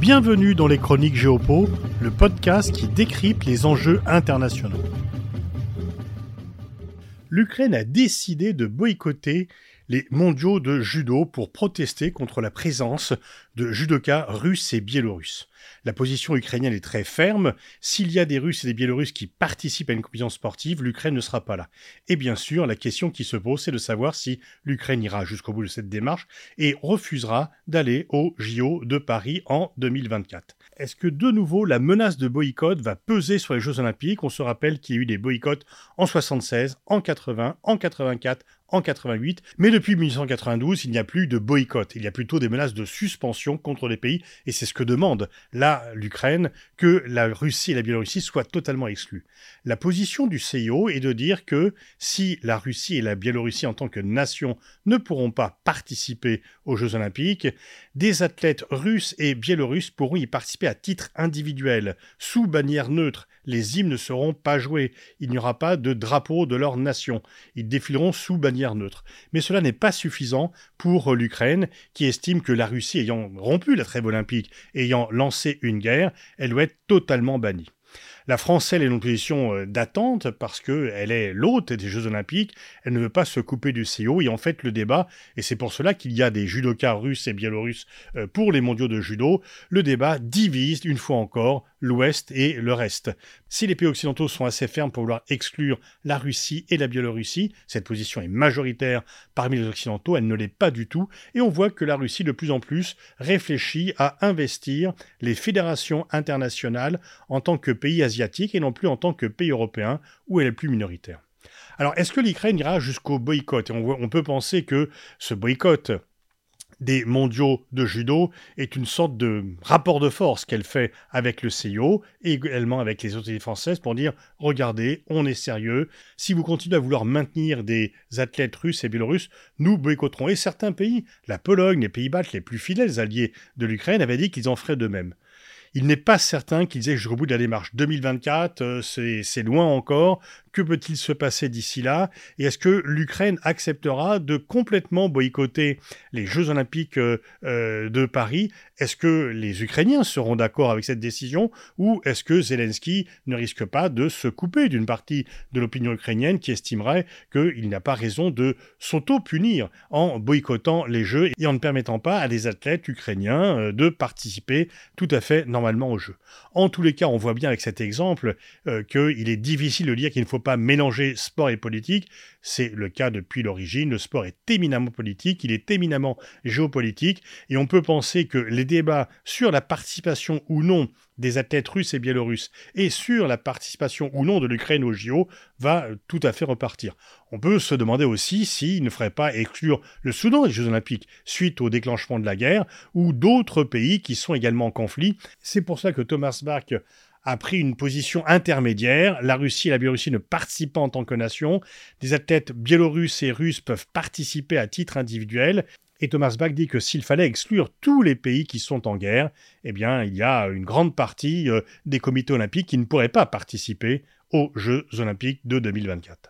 Bienvenue dans les Chroniques Géopo, le podcast qui décrypte les enjeux internationaux. L'Ukraine a décidé de boycotter les mondiaux de judo pour protester contre la présence de judokas russes et biélorusses. La position ukrainienne est très ferme. S'il y a des Russes et des Biélorusses qui participent à une compétition sportive, l'Ukraine ne sera pas là. Et bien sûr, la question qui se pose, c'est de savoir si l'Ukraine ira jusqu'au bout de cette démarche et refusera d'aller au JO de Paris en 2024. Est-ce que de nouveau la menace de boycott va peser sur les Jeux Olympiques? On se rappelle qu'il y a eu des boycotts en 76, en 80, en 84, en 88, mais depuis 1992, il n'y a plus de boycott, il y a plutôt des menaces de suspension contre les pays, et c'est ce que demande là l'Ukraine, que la Russie et la Biélorussie soient totalement exclues. La position du CIO est de dire que si la Russie et la Biélorussie en tant que nation ne pourront pas participer aux Jeux olympiques, des athlètes russes et biélorusses pourront y participer à titre individuel, sous bannière neutre. Les hymnes ne seront pas joués, il n'y aura pas de drapeau de leur nation, ils défileront sous bannière neutre. Mais cela n'est pas suffisant pour l'Ukraine, qui estime que la Russie ayant rompu la trêve olympique, ayant lancé une guerre, elle doit être totalement bannie. La France, elle, est dans une position euh, d'attente parce qu'elle est l'hôte des Jeux Olympiques. Elle ne veut pas se couper du CO. Et en fait, le débat, et c'est pour cela qu'il y a des judokas russes et biélorusses euh, pour les mondiaux de judo, le débat divise une fois encore l'Ouest et le reste. Si les pays occidentaux sont assez fermes pour vouloir exclure la Russie et la Biélorussie, cette position est majoritaire parmi les Occidentaux, elle ne l'est pas du tout, et on voit que la Russie de plus en plus réfléchit à investir les fédérations internationales en tant que pays asiatique et non plus en tant que pays européen où elle est plus minoritaire. Alors, est-ce que l'Ukraine ira jusqu'au boycott? On, peut penser que ce boycott des mondiaux de judo est une sorte de rapport de force qu'elle fait avec le CIO et également avec les autorités françaises pour dire regardez, on est sérieux. Si vous continuez à vouloir maintenir des athlètes russes et biélorusses, nous boycotterons. Et certains pays, la Pologne, les Pays-Bas, les plus fidèles alliés de l'Ukraine, avaient dit qu'ils en feraient de même il n'est pas certain qu'ils aient jusqu'au bout de la démarche. 2024, euh, c'est loin encore. Que peut-il se passer d'ici là? Et est-ce que l'Ukraine acceptera de complètement boycotter les Jeux olympiques euh, euh, de Paris? Est-ce que les Ukrainiens seront d'accord avec cette décision? Ou est-ce que Zelensky ne risque pas de se couper d'une partie de l'opinion ukrainienne qui estimerait qu'il n'a pas raison de s'auto-punir en boycottant les Jeux et en ne permettant pas à des athlètes ukrainiens de participer tout à fait normalement aux Jeux En tous les cas, on voit bien avec cet exemple qu'il est difficile de dire qu'il ne faut pas mélanger sport et politique. C'est le cas depuis l'origine. Le sport est éminemment politique, il est éminemment géopolitique, et on peut penser que les débats sur la participation ou non des athlètes russes et biélorusses et sur la participation ou non de l'Ukraine au JO va tout à fait repartir. On peut se demander aussi s'il ne ferait pas exclure le Soudan des Jeux Olympiques suite au déclenchement de la guerre ou d'autres pays qui sont également en conflit. C'est pour ça que Thomas Bach a pris une position intermédiaire. La Russie et la Biélorussie ne participent pas en tant que nation. Des athlètes biélorusses et russes peuvent participer à titre individuel. Et Thomas Bach dit que s'il fallait exclure tous les pays qui sont en guerre, eh bien, il y a une grande partie euh, des comités olympiques qui ne pourraient pas participer aux Jeux olympiques de 2024.